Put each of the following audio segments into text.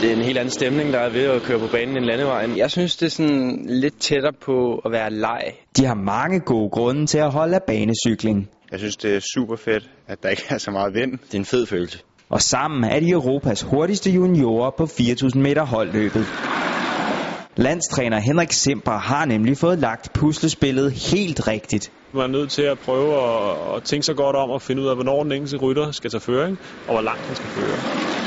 Det er en helt anden stemning, der er ved at køre på banen end landevejen. Jeg synes, det er sådan lidt tættere på at være leg. De har mange gode grunde til at holde af banecykling. Jeg synes, det er super fedt, at der ikke er så meget vind. Det er en fed følelse. Og sammen er de Europas hurtigste juniorer på 4.000 meter holdløbet. Landstræner Henrik Simper har nemlig fået lagt puslespillet helt rigtigt. Man er nødt til at prøve at, at tænke sig godt om og finde ud af, hvornår den enkelte rytter skal tage føring, og hvor langt han skal føre.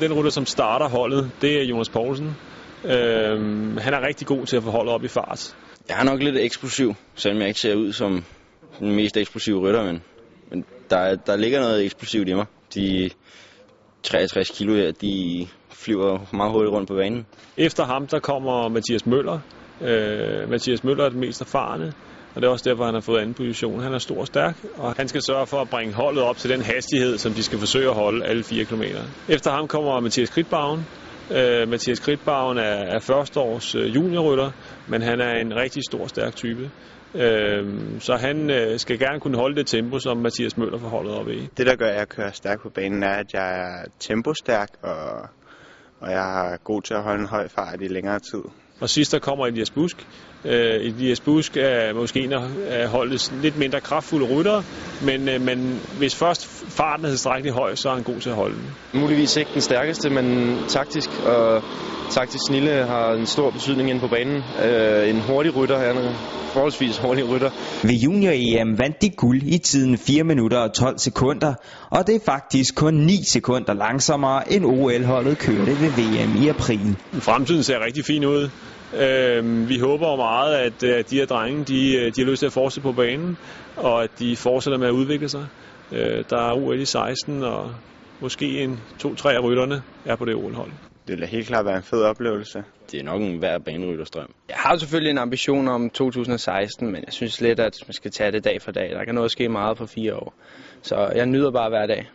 Den rytter, som starter holdet, det er Jonas Poulsen. Øhm, han er rigtig god til at få holdet op i fart. Jeg er nok lidt eksplosiv, selvom jeg ikke ser ud som den mest eksplosive rytter, men, men der, der ligger noget eksplosivt i mig. De 63 kilo her, de flyver meget hurtigt rundt på banen. Efter ham, der kommer Mathias Møller. Øh, Mathias Møller er den mest erfarne, og det er også derfor, han har fået anden position. Han er stor og stærk, og han skal sørge for at bringe holdet op til den hastighed, som de skal forsøge at holde alle 4 km. Efter ham kommer Mathias Kridtbagen. Øh, Mathias Kridtbagen er, er førsteårs års øh, juniorrytter, men han er en rigtig stor, stærk type. Øh, så han øh, skal gerne kunne holde det tempo, som Mathias Møller får holdet op i. Det, der gør, at jeg kører stærkt på banen, er, at jeg er tempostærk, og, og jeg er god til at holde en høj fart i længere tid. Og sidst der kommer Elias Busk. Øh, Elias Busk er måske en af holdets lidt mindre kraftfulde ryttere, men, øh, men hvis først farten er tilstrækkeligt høj, så er han god til at holde den. Muligvis ikke den stærkeste, men taktisk og taktisk snille har en stor betydning inde på banen. Øh, en hurtig rytter, han er forholdsvis hurtig rytter. Ved junior-EM vandt de guld i tiden 4 minutter og 12 sekunder, og det er faktisk kun 9 sekunder langsommere end OL-holdet kørte ved VM i april. Fremtiden ser rigtig fin ud. Øh, vi håber meget, at, at de her drenge de, de har lyst til at fortsætte på banen, og at de fortsætter med at udvikle sig. Øh, der er OL i 16, og måske en to-tre af rytterne er på det OL-hold. Det vil helt klart være en fed oplevelse. Det er nok en hver banerytterstrøm. Jeg har selvfølgelig en ambition om 2016, men jeg synes lidt, at man skal tage det dag for dag. Der kan noget ske meget på fire år. Så jeg nyder bare hver dag.